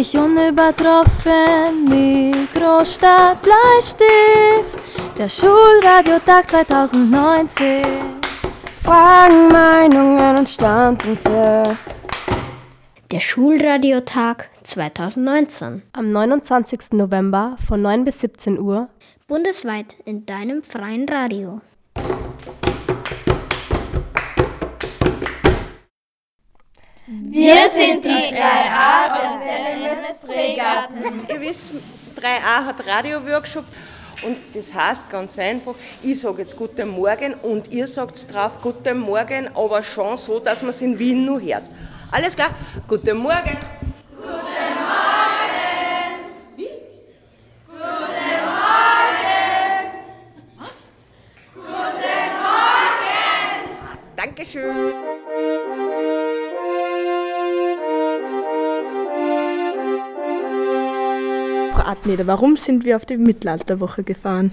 ich unübertroffen, Mikrostadt Bleistift, der Schulradiotag 2019. Fragen, Meinungen und Standpunkte. Der Schulradiotag 2019. Am 29. November von 9 bis 17 Uhr. Bundesweit in deinem freien Radio. Wir sind die 3a aus der LMS Pregarten. Ihr wisst, 3a hat Radio-Workshop und das heißt ganz einfach, ich sage jetzt Guten Morgen und ihr sagt drauf Guten Morgen, aber schon so, dass man es in Wien nur hört. Alles klar? Guten Morgen. Adneder, warum sind wir auf die Mittelalterwoche gefahren?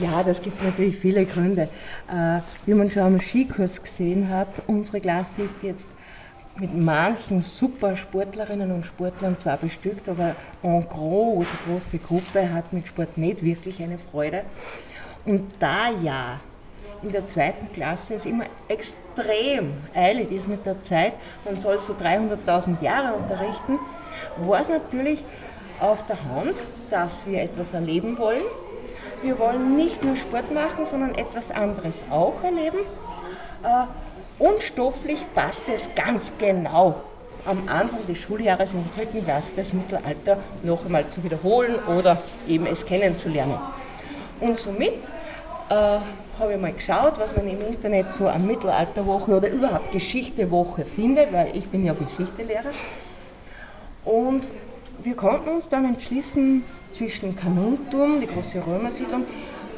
Ja, das gibt natürlich viele Gründe. Äh, wie man schon am Skikurs gesehen hat, unsere Klasse ist jetzt mit manchen super Sportlerinnen und Sportlern zwar bestückt, aber en gros, die große Gruppe hat mit Sport nicht wirklich eine Freude. Und da ja in der zweiten Klasse es immer extrem eilig ist mit der Zeit, man soll so 300.000 Jahre unterrichten, war es natürlich auf der Hand, dass wir etwas erleben wollen. Wir wollen nicht nur Sport machen, sondern etwas anderes auch erleben. Äh, und stofflich passt es ganz genau am Anfang des Schuljahres in der dritten Klasse das Mittelalter noch einmal zu wiederholen oder eben es kennenzulernen. Und somit äh, habe ich mal geschaut, was man im Internet so an Mittelalterwoche oder überhaupt Geschichtewoche findet, weil ich bin ja Geschichtelehrer. Und wir konnten uns dann entschließen zwischen Kanuntum, die große Römersiedlung,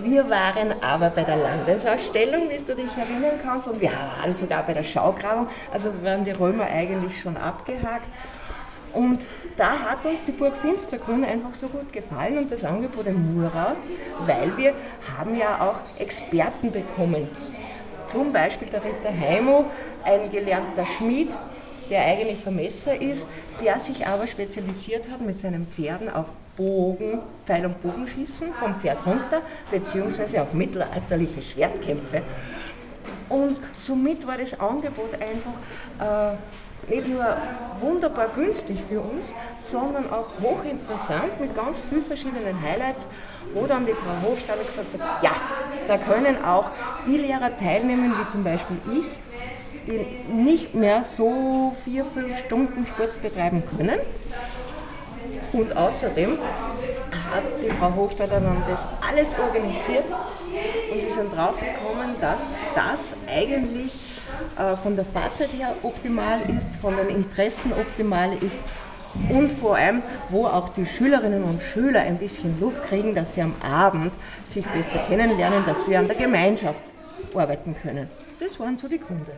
wir waren aber bei der Landesausstellung, wie du dich erinnern kannst, und wir waren sogar bei der Schaugrabung, also waren die Römer eigentlich schon abgehakt. Und da hat uns die Burg Finstergrün einfach so gut gefallen und das Angebot in Murau, weil wir haben ja auch Experten bekommen. Zum Beispiel der Ritter Heimo, ein gelernter Schmied, der eigentlich Vermesser ist, der sich aber spezialisiert hat mit seinen Pferden auf Bogen, Pfeil- und Bogenschießen vom Pferd runter, beziehungsweise auf mittelalterliche Schwertkämpfe. Und somit war das Angebot einfach äh, nicht nur wunderbar günstig für uns, sondern auch hochinteressant mit ganz vielen verschiedenen Highlights, wo dann die Frau Hofstadler gesagt hat, ja, da können auch die Lehrer teilnehmen, wie zum Beispiel ich, die nicht mehr so vier, fünf Stunden Sport betreiben können. Und außerdem hat die Frau Hofstadter dann das alles organisiert und wir sind draufgekommen, dass das eigentlich äh, von der Fahrzeit her optimal ist, von den Interessen optimal ist und vor allem, wo auch die Schülerinnen und Schüler ein bisschen Luft kriegen, dass sie am Abend sich besser kennenlernen, dass wir an der Gemeinschaft arbeiten können. Das waren so die Gründe.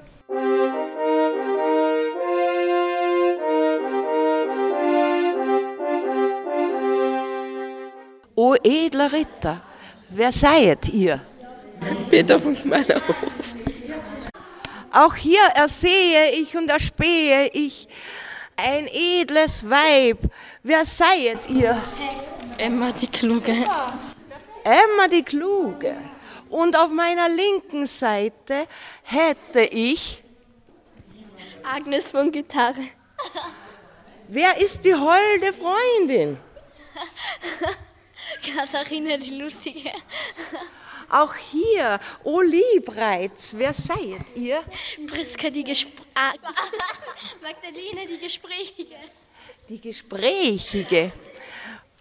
O edler Ritter, wer seid ihr? Peter von Schmeinerhof. Auch hier ersehe ich und erspähe ich ein edles Weib. Wer seid ihr? Emma die Kluge. Emma die Kluge. Und auf meiner linken Seite hätte ich. Agnes von Gitarre. Wer ist die holde Freundin? Katharina die Lustige. Auch hier, O Liebreiz, wer seid ihr? Priska die Gespr ah. Magdalene die Gesprächige. Die Gesprächige.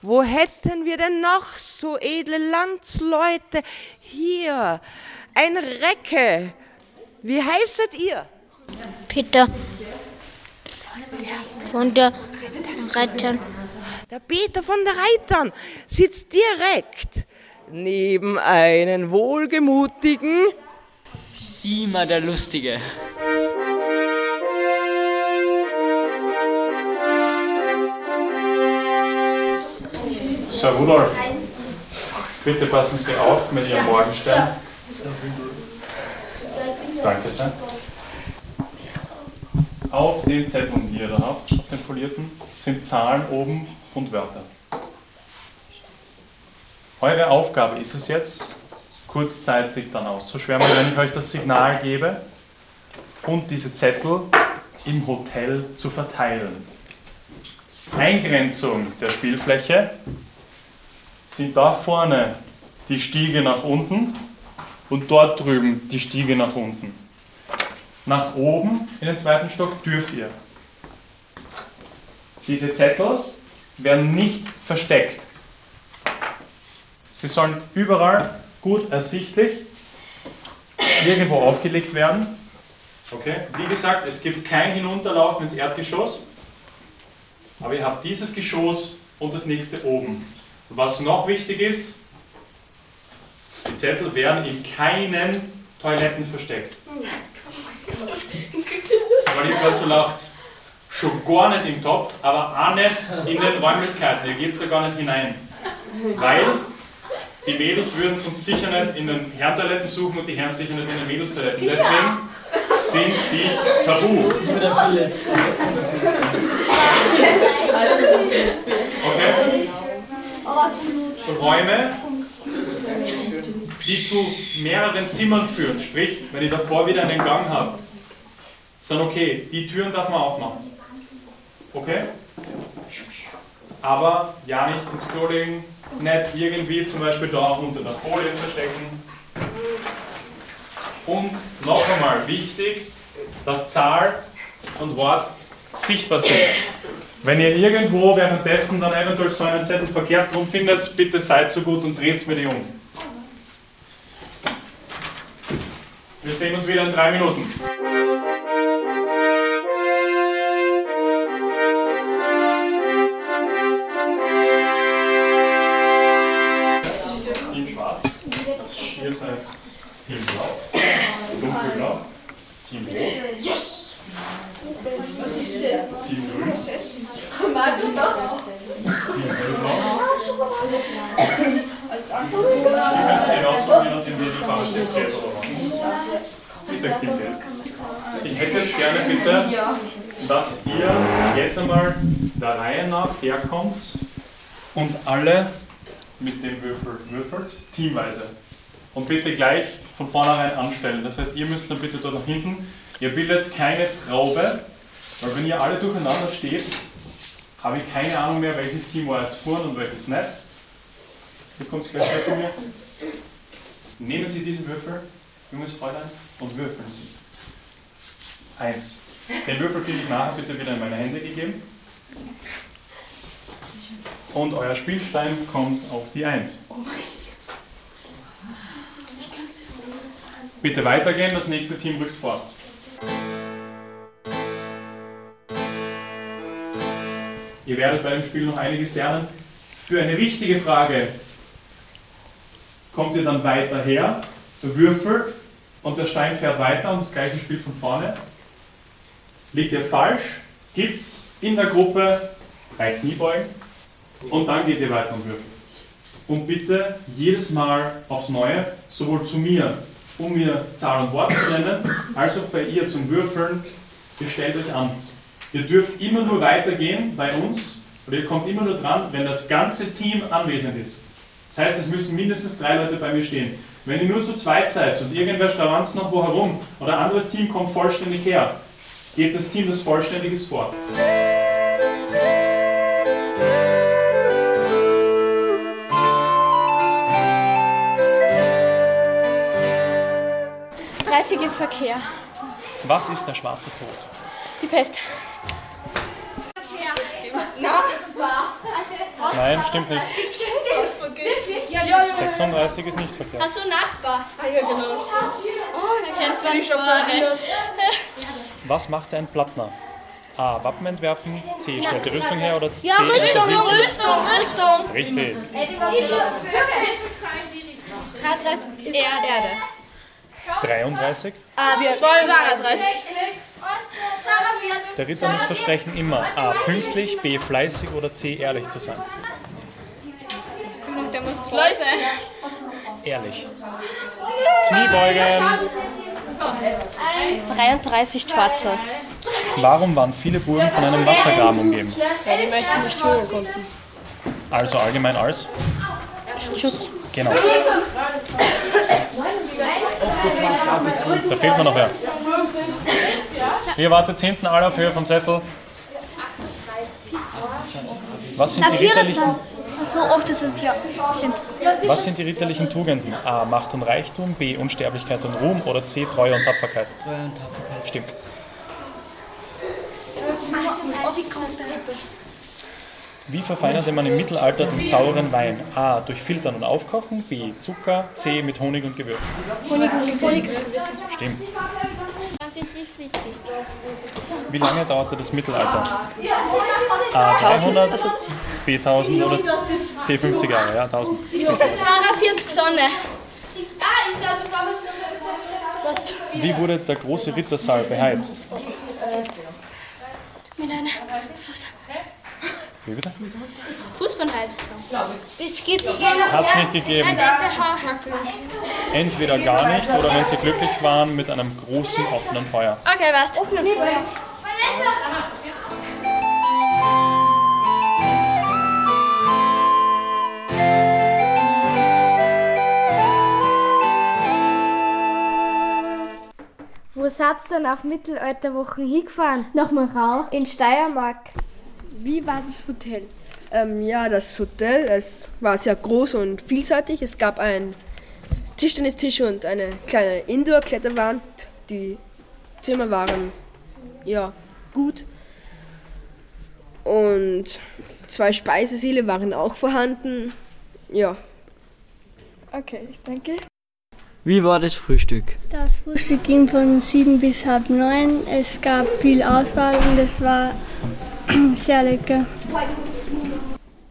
Wo hätten wir denn noch so edle Landsleute? Hier, ein Recke. Wie heißet ihr? Peter von der Reitern. Der Peter von der Reitern sitzt direkt neben einen wohlgemutigen Dima der Lustige. So, Herr Rudolf, bitte passen Sie auf mit Ihrem Morgenstern. Danke sehr. Auf den Zettel, die ihr da habt, den folierten, sind Zahlen oben und Wörter. Eure Aufgabe ist es jetzt, kurzzeitig dann auszuschwärmen, wenn ich euch das Signal gebe und diese Zettel im Hotel zu verteilen. Eingrenzung der Spielfläche sind da vorne die Stiege nach unten und dort drüben die Stiege nach unten. Nach oben in den zweiten Stock dürft ihr. Diese Zettel werden nicht versteckt. Sie sollen überall gut ersichtlich irgendwo aufgelegt werden. Okay? Wie gesagt, es gibt kein Hinunterlaufen ins Erdgeschoss, aber ihr habt dieses Geschoss und das nächste oben. Was noch wichtig ist, die Zettel werden in keinen Toiletten versteckt. Weil ihr gerade so lacht, schon gar nicht im Topf, aber auch nicht in den Räumlichkeiten. Ihr geht da gar nicht hinein. Weil die Mädels würden sonst sicher nicht in den Herrentoiletten suchen und die Herren sicher nicht in den Mädelstoiletten. Deswegen sind die tabu. Okay? Räume, die zu mehreren Zimmern führen, sprich, wenn ich davor wieder einen Gang habe, sind okay. Die Türen darf man aufmachen. Okay? Aber ja nicht ins Klo legen, nicht irgendwie zum Beispiel da unter der Folie verstecken. Und noch einmal wichtig, dass Zahl und Wort sichtbar sind. Wenn ihr irgendwo währenddessen dann eventuell so einen Zettel verkehrt rum findet, bitte seid so gut und dreht mir die um. Wir sehen uns wieder in drei Minuten. Ihr seid Team Blau. Dunkelblau. Team Rot. Yes! Team Grün. Team Hellblau. Ihr könnt genauso je nachdem, wie die Farbe steht, gelb oder Team Gelb. Ich hätte jetzt gerne bitte, dass ihr jetzt einmal der Reihe nach herkommt und alle mit dem Würfel würfelt, teamweise. Und bitte gleich von vornherein anstellen. Das heißt, ihr müsst dann bitte dort nach hinten. Ihr bildet keine Traube, weil wenn ihr alle durcheinander steht, habe ich keine Ahnung mehr, welches Team war jetzt vorn und welches nicht. Ihr kommt gleich her zu mir. Nehmen Sie diesen Würfel, junges Fräulein, und würfeln Sie. Eins. Den Würfel kriege ich nachher bitte wieder in meine Hände gegeben. Und euer Spielstein kommt auf die 1. Bitte weitergehen, das nächste Team rückt vor. Ihr werdet bei dem Spiel noch einiges lernen. Für eine richtige Frage kommt ihr dann weiter her, Würfel und der Stein fährt weiter und das gleiche Spiel von vorne. Liegt ihr falsch, gibt es in der Gruppe drei Kniebeugen und dann geht ihr weiter und würfelt. Und bitte jedes Mal aufs Neue, sowohl zu mir, um mir Zahl und Wort zu nennen, als auch bei ihr zum Würfeln, ihr stellt euch an. Ihr dürft immer nur weitergehen bei uns, oder ihr kommt immer nur dran, wenn das ganze Team anwesend ist. Das heißt, es müssen mindestens drei Leute bei mir stehen. Wenn ihr nur zu zweit seid und irgendwer stravanzt noch wo herum oder ein anderes Team kommt vollständig her, gebt das Team das Vollständiges vor. 30 ist Verkehr. Was ist der schwarze Tod? Die Pest. Nein, stimmt nicht. 36 ist nicht verkehrt. Hast du einen Nachbar? Ah ja, genau. Oh, kennst du nicht vorne. Was macht ein Plattner? A. Wappen entwerfen. C. Stellt die Rüstung her. Oder Ja, C. Rüstung, stellt die- Rüstung, Rüstung. Richtig. Erde. Erde. 33. Ah, wir 32. Der Ritter muss versprechen, immer A. Pünktlich, B. Fleißig oder C. Ehrlich zu sein. Der muss Leute. Ehrlich. Kniebeugen. 33 Torte. Warum waren viele Burgen von einem Wassergraben umgeben? Weil die meisten nicht schwimmen konnten. Also allgemein als? Schutz. Genau. Da fehlt mir noch wer. Ihr wartet hinten alle auf Höhe vom Sessel. Was sind, die ritterlichen, Achso, ach, das ist ja. Stimmt. was sind die ritterlichen Tugenden? A. Macht und Reichtum, B. Unsterblichkeit und Ruhm oder C. Treue und Tapferkeit? Treue und Tapferkeit. Stimmt. Wie verfeinerte man im Mittelalter den sauren Wein? A. Durch Filtern und Aufkochen, B. Zucker, C. Mit Honig und Gewürzen. Stimmt. Wie lange dauerte das Mittelalter? A. 300, B. 1000 oder C. 50 Jahre? Ja, 1000. 40 Sonne. Wie wurde der große Rittersaal beheizt? Mit einer Wie bitte? Fußballheizung. Es gibt Hat es nicht gegeben. Entweder gar nicht oder wenn sie glücklich waren mit einem großen offenen Feuer. Okay, was? Offene Feuer. Wo seid ihr denn auf Mittelalterwochen hingefahren? Nach Morau. In Steiermark. Wie war das Hotel? Ähm, ja, das Hotel, es war sehr groß und vielseitig. Es gab einen Tischtennistisch und eine kleine Indoor-Kletterwand. Die Zimmer waren ja gut. Und zwei Speisesäle waren auch vorhanden. Ja. Okay, danke. Wie war das Frühstück? Das Frühstück ging von sieben bis halb neun. Es gab viel Auswahl und es war sehr lecker.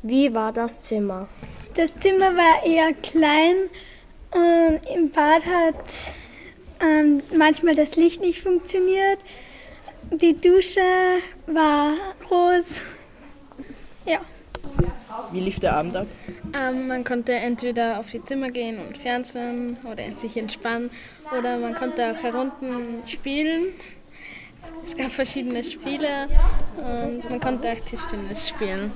Wie war das Zimmer? Das Zimmer war eher klein. Ähm, Im Bad hat ähm, manchmal das Licht nicht funktioniert. Die Dusche war groß. Ja. Wie lief der Abend ab? Ähm, man konnte entweder auf die Zimmer gehen und Fernsehen oder sich entspannen oder man konnte auch herunten spielen. Es gab verschiedene Spiele und man konnte auch Tischtennis spielen.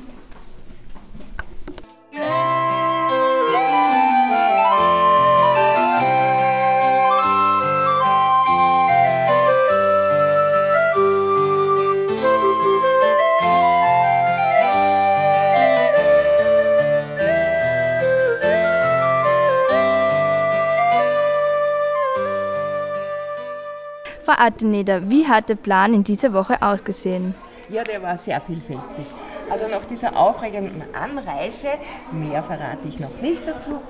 Atteneder, wie hat der Plan in dieser Woche ausgesehen? Ja, der war sehr vielfältig. Also nach dieser aufregenden Anreise, mehr verrate ich noch nicht dazu,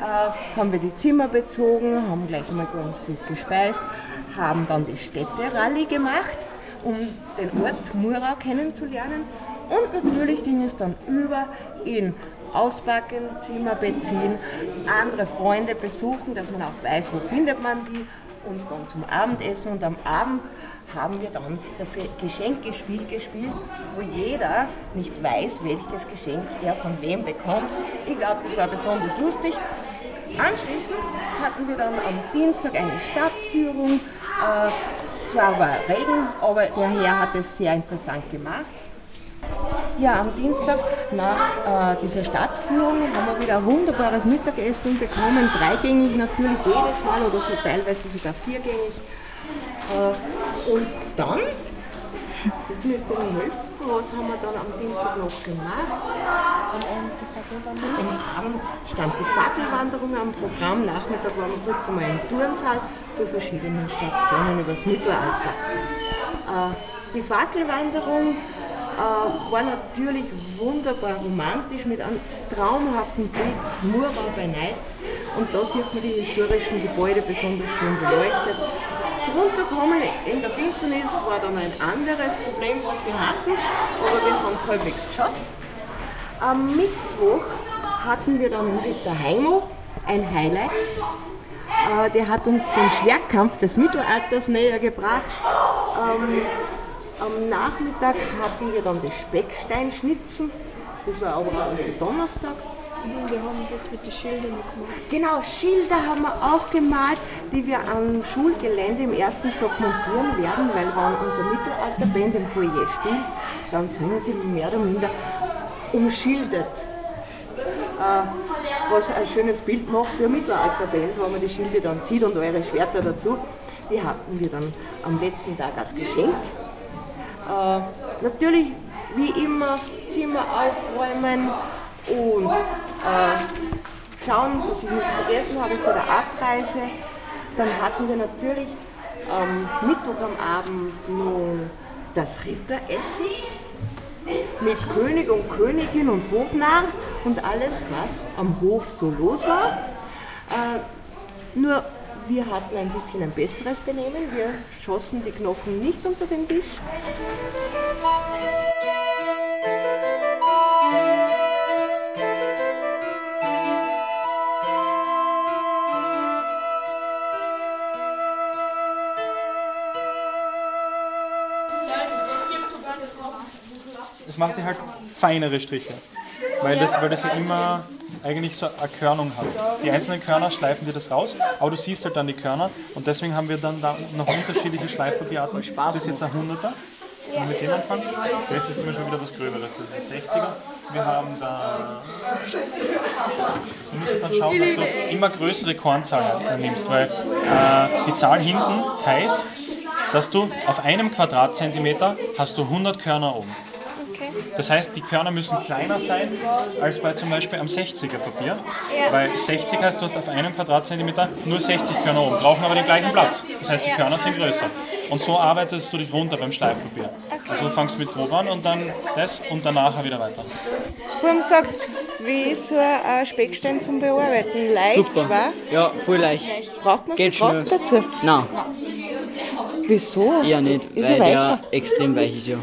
äh, haben wir die Zimmer bezogen, haben gleich mal ganz gut gespeist, haben dann die Städte-Rallye gemacht, um den Ort Murau kennenzulernen. Und natürlich ging es dann über in Auspacken, Zimmer beziehen, andere Freunde besuchen, dass man auch weiß, wo findet man die und dann zum Abendessen und am Abend haben wir dann das Geschenkespiel gespielt, wo jeder nicht weiß, welches Geschenk er von wem bekommt. Ich glaube, das war besonders lustig. Anschließend hatten wir dann am Dienstag eine Stadtführung. Äh, zwar war Regen, aber der Herr hat es sehr interessant gemacht. Ja, am Dienstag nach äh, dieser Stadtführung haben wir wieder ein wunderbares Mittagessen bekommen, dreigängig natürlich jedes Mal oder so teilweise sogar viergängig. Äh, und dann, jetzt müsst ihr mir helfen, was haben wir dann am Dienstag noch gemacht? Am Abend stand die Fackelwanderung am Programm, Nachmittag waren wir kurz einmal im Turnsaal zu verschiedenen Stationen übers Mittelalter. Äh, die Fackelwanderung äh, war natürlich wunderbar romantisch mit einem traumhaften Blick, Murau bei Neid. Und da sieht man die historischen Gebäude besonders schön beleuchtet. Das Runterkommen in der Finsternis war dann ein anderes Problem, was wir hatten, aber wir haben es halbwegs geschafft. Am Mittwoch hatten wir dann in Ritter Heimo ein Highlight. Äh, der hat uns den Schwerkampf des Mittelalters näher gebracht. Ähm, am Nachmittag hatten wir dann das Specksteinschnitzen. Das war aber am Donnerstag. Wir haben das mit den Schildern gemacht. Genau, Schilder haben wir auch gemalt, die wir am Schulgelände im ersten Stock montieren werden, weil wenn unser Mittelalterband im Foyer spielt, dann sind sie mehr oder minder umschildert. Äh, was ein schönes Bild macht für Mittelalterband, wenn man die Schilde dann sieht und eure Schwerter dazu. Die hatten wir dann am letzten Tag als Geschenk. Äh, natürlich, wie immer, Zimmer aufräumen und äh, schauen, dass ich nichts vergessen habe vor der Abreise. Dann hatten wir natürlich am Mittwoch am Abend noch das Ritteressen mit König und Königin und Hofnarr und alles, was am Hof so los war. Äh, nur wir hatten ein bisschen ein besseres Benehmen. Wir schossen die Knochen nicht unter den Tisch. Das macht ihr halt feinere Striche. Weil das, weil das ja immer eigentlich so eine Körnung hat. Die einzelnen Körner schleifen dir das raus, aber du siehst halt dann die Körner und deswegen haben wir dann da noch unterschiedliche Schleifpapierarten. Das ist jetzt ein 100er, wenn du mit dem anfängst. Das ist zum Beispiel wieder was Gröberes, das ist ein 60er. Wir haben da. Du musst dann schauen, dass du immer größere Kornzahlen nimmst, weil äh, die Zahl hinten heißt, dass du auf einem Quadratzentimeter hast du 100 Körner oben. Das heißt, die Körner müssen kleiner sein als bei zum Beispiel am 60er Papier. Weil 60 heißt, du hast auf einem Quadratzentimeter nur 60 Körner oben, brauchen aber den gleichen Platz. Das heißt, die Körner sind größer. Und so arbeitest du dich runter beim Schleifpapier. Also du fängst mit grob an und dann das und danach wieder weiter. Warum sagt wie ist so ein Speckstein zum Bearbeiten? Leicht, Super. schwer? Ja, voll leicht. Braucht man Geht Kraft schnell. dazu? Nein, Wieso? eher nicht, Ist weil er der extrem weich ist, ja.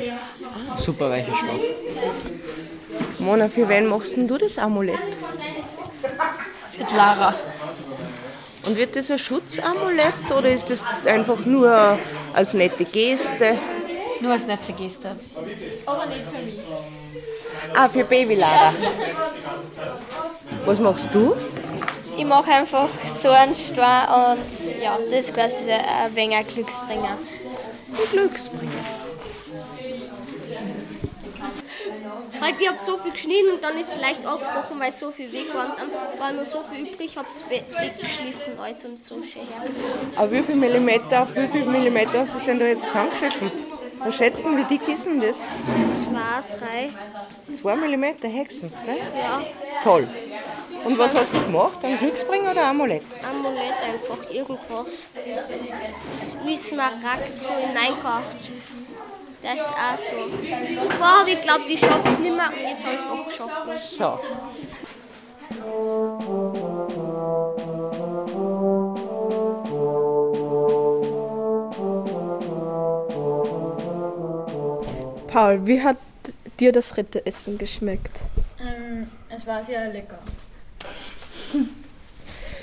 Super weicher Stoff. Mona, für wen machst denn du das Amulett? Mit Lara. Und wird das ein Schutzamulett oder ist das einfach nur als nette Geste? Nur als nette Geste. Ah, für Baby Lara. Was machst du? Ich mache einfach so einen Stein und ja, das ist quasi ein wenig ein Glücksbringer. Ein Glücksbringer. Halt, ich habe so viel geschnitten und dann ist es leicht abgebrochen, weil so viel weg war. Und dann war nur so viel übrig, ich habe es weggeschliffen alles und so schön. Auf wie viel Millimeter, auf wie viel Millimeter hast du es denn da jetzt zusammengeschliffen? Was schätzt du, wie dick ist denn das? Zwei, drei. Zwei Millimeter höchstens, gell? Ja, Toll. Und was hast du gemacht? Ein Glücksbringer oder ein Amulett? Amulett einfach, irgendwas. Wie Smaragd so hineingekauft. Das ist auch so. Vorher habe ich geglaubt, ich schaffe es nicht mehr und jetzt habe ich es auch geschafft. Schau. Paul, wie hat dir das Ritteressen geschmeckt? Ähm, es war sehr lecker.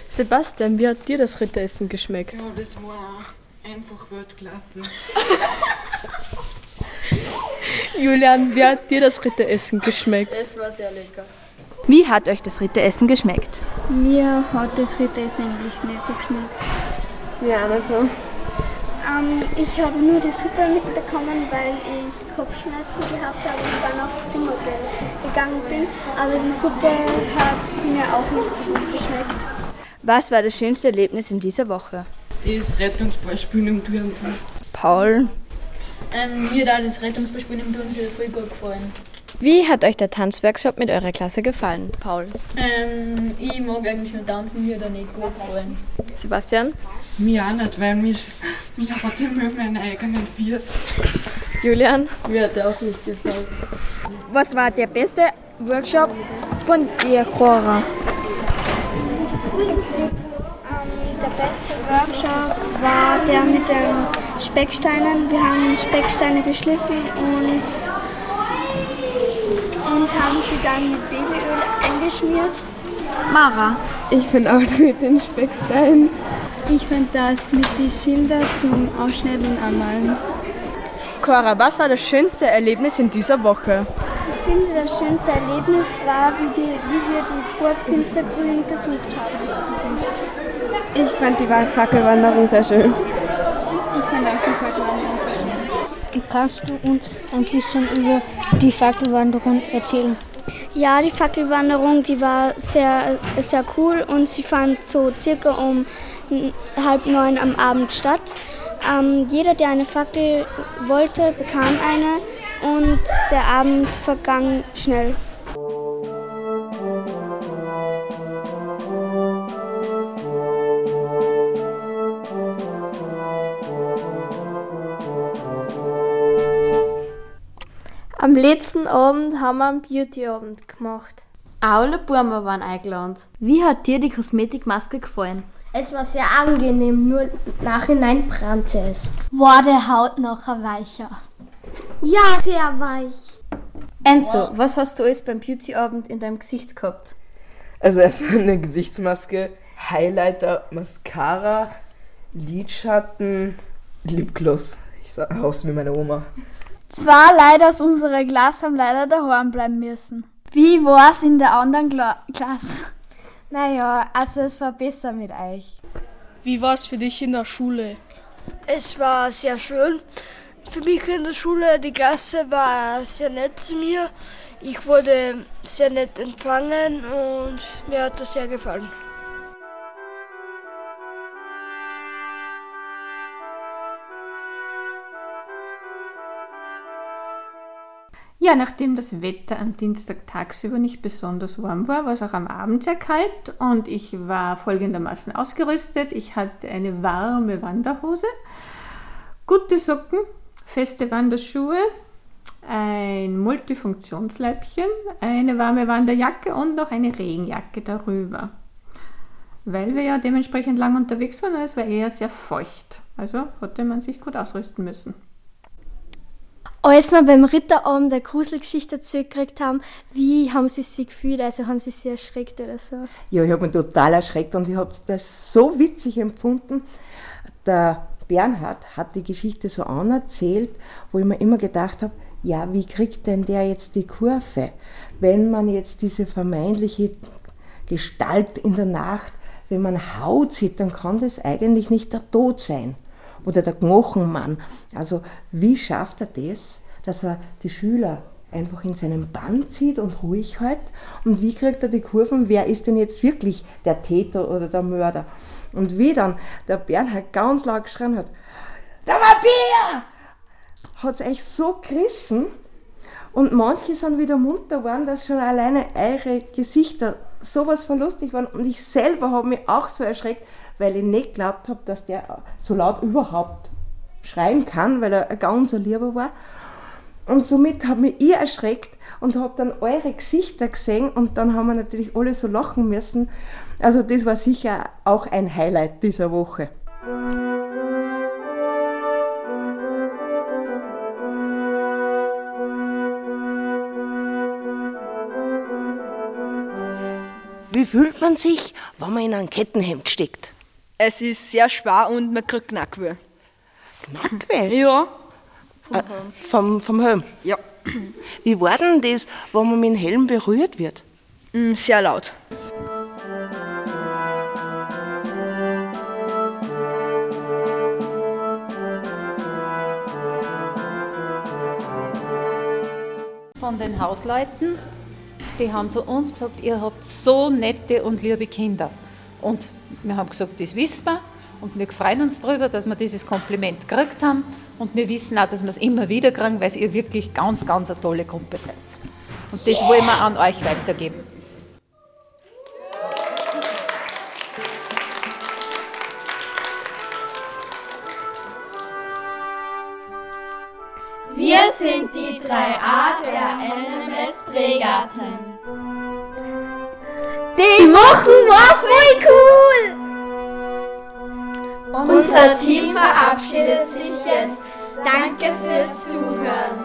Sebastian, wie hat dir das Ritteressen geschmeckt? Ja, das war einfach Weltklasse. Julian, wie hat dir das Ritteressen geschmeckt? Es war sehr lecker. Wie hat euch das Ritteressen geschmeckt? Mir hat das Ritteressen eigentlich nicht so geschmeckt. Ja, nicht so. Ähm, ich habe nur die Suppe mitbekommen, weil ich Kopfschmerzen gehabt habe und dann aufs Zimmer ge- gegangen bin. Aber die Suppe hat mir auch nicht so gut geschmeckt. Was war das schönste Erlebnis in dieser Woche? Das Rettungsballspielen im Turnsee. Paul. Ähm, mir hat das Rettungsballspielen im Turnsee voll gut gefallen. Wie hat euch der Tanzworkshop mit eurer Klasse gefallen, Paul? Ähm, ich mag eigentlich nur tanzen, mir hat er nicht gut gefallen. Sebastian? Mir auch nicht, weil mich, mich hat immer meinen eigenen Fiers. Julian? Mir hat er auch gut gefallen. Was war der beste Workshop von dir, Cora? Der beste Workshop war der mit den Specksteinen. Wir haben Specksteine geschliffen und, und haben sie dann mit Babyöl eingeschmiert. Mara. Ich finde auch das mit den Specksteinen. Ich finde das mit den Schildern zum Ausschneiden und Anmalen. Cora, was war das schönste Erlebnis in dieser Woche? Ich finde, das schönste Erlebnis war, wie, die, wie wir die Burg Finstergrün besucht haben. Ich fand die Fackelwanderung sehr schön. Ich fand auch die Fackelwanderung sehr schön. Kannst du uns ein bisschen über die Fackelwanderung erzählen? Ja, die Fackelwanderung, die war sehr, sehr cool und sie fand so circa um halb neun am Abend statt. Ähm, jeder, der eine Fackel wollte, bekam eine und der Abend vergann schnell. Am letzten Abend haben wir einen Beauty-Abend gemacht. Alle Burmer waren eingeladen. Wie hat dir die Kosmetikmaske gefallen? Es war sehr angenehm, nur nachhinein brannte es. War der Haut nachher weicher? Ja, sehr weich. Enzo, was hast du alles beim Beauty-Abend in deinem Gesicht gehabt? Also erst eine Gesichtsmaske, Highlighter, Mascara, Lidschatten, Lipgloss. Ich sah aus wie meine Oma. Zwei Leute aus unserer Klasse haben leider daheim bleiben müssen. Wie war es in der anderen Kla Klasse? Naja, also es war besser mit euch. Wie war es für dich in der Schule? Es war sehr schön. Für mich in der Schule, die Klasse war sehr nett zu mir. Ich wurde sehr nett empfangen und mir hat das sehr gefallen. Ja, nachdem das Wetter am Dienstag tagsüber nicht besonders warm war, war es auch am Abend sehr kalt und ich war folgendermaßen ausgerüstet. Ich hatte eine warme Wanderhose, gute Socken, feste Wanderschuhe, ein Multifunktionsleibchen, eine warme Wanderjacke und noch eine Regenjacke darüber. Weil wir ja dementsprechend lang unterwegs waren und es war eher sehr feucht. Also hatte man sich gut ausrüsten müssen. Als wir beim Ritterabend der Gruselgeschichte zurückgekriegt haben, wie haben Sie sich gefühlt? Also haben Sie sich erschreckt oder so? Ja, ich habe mich total erschreckt und ich habe das so witzig empfunden. Der Bernhard hat die Geschichte so anerzählt, wo ich mir immer gedacht habe, ja, wie kriegt denn der jetzt die Kurve, wenn man jetzt diese vermeintliche Gestalt in der Nacht, wenn man Haut sieht, dann kann das eigentlich nicht der Tod sein oder der Knochenmann. Also wie schafft er das, dass er die Schüler einfach in seinen Bann zieht und ruhig hält? Und wie kriegt er die Kurven? Wer ist denn jetzt wirklich der Täter oder der Mörder? Und wie dann der Bernhard ganz laut geschrien hat, der Vampir! Hat es euch so gerissen. Und manche sind wieder munter geworden, dass schon alleine eure Gesichter sowas von lustig waren. Und ich selber habe mich auch so erschreckt, weil ich nicht geglaubt habe, dass der so laut überhaupt schreien kann, weil er ein ganzer Lieber war. Und somit habe mich ich erschreckt und habe dann eure Gesichter gesehen und dann haben wir natürlich alle so lachen müssen. Also das war sicher auch ein Highlight dieser Woche. Wie fühlt man sich, wenn man in ein Kettenhemd steckt? Es ist sehr schwer und man kriegt Knackweh. Knackweh? Ja. Vom, äh, vom, vom Helm? Ja. Wie war denn das, wenn man mit dem Helm berührt wird? Mm, sehr laut. Von den Hausleuten, die haben zu uns gesagt, ihr habt so nette und liebe Kinder. Und wir haben gesagt, das wissen wir und wir freuen uns darüber, dass wir dieses Kompliment gekriegt haben und wir wissen auch, dass wir es immer wieder kriegen, weil ihr wirklich ganz, ganz eine tolle Gruppe seid. Und das wollen wir an euch weitergeben. Wir sind die 3a der NMS Bregarten. Die Wochen war cool! voll Unser Team verabschiedet sich jetzt. Danke fürs Zuhören.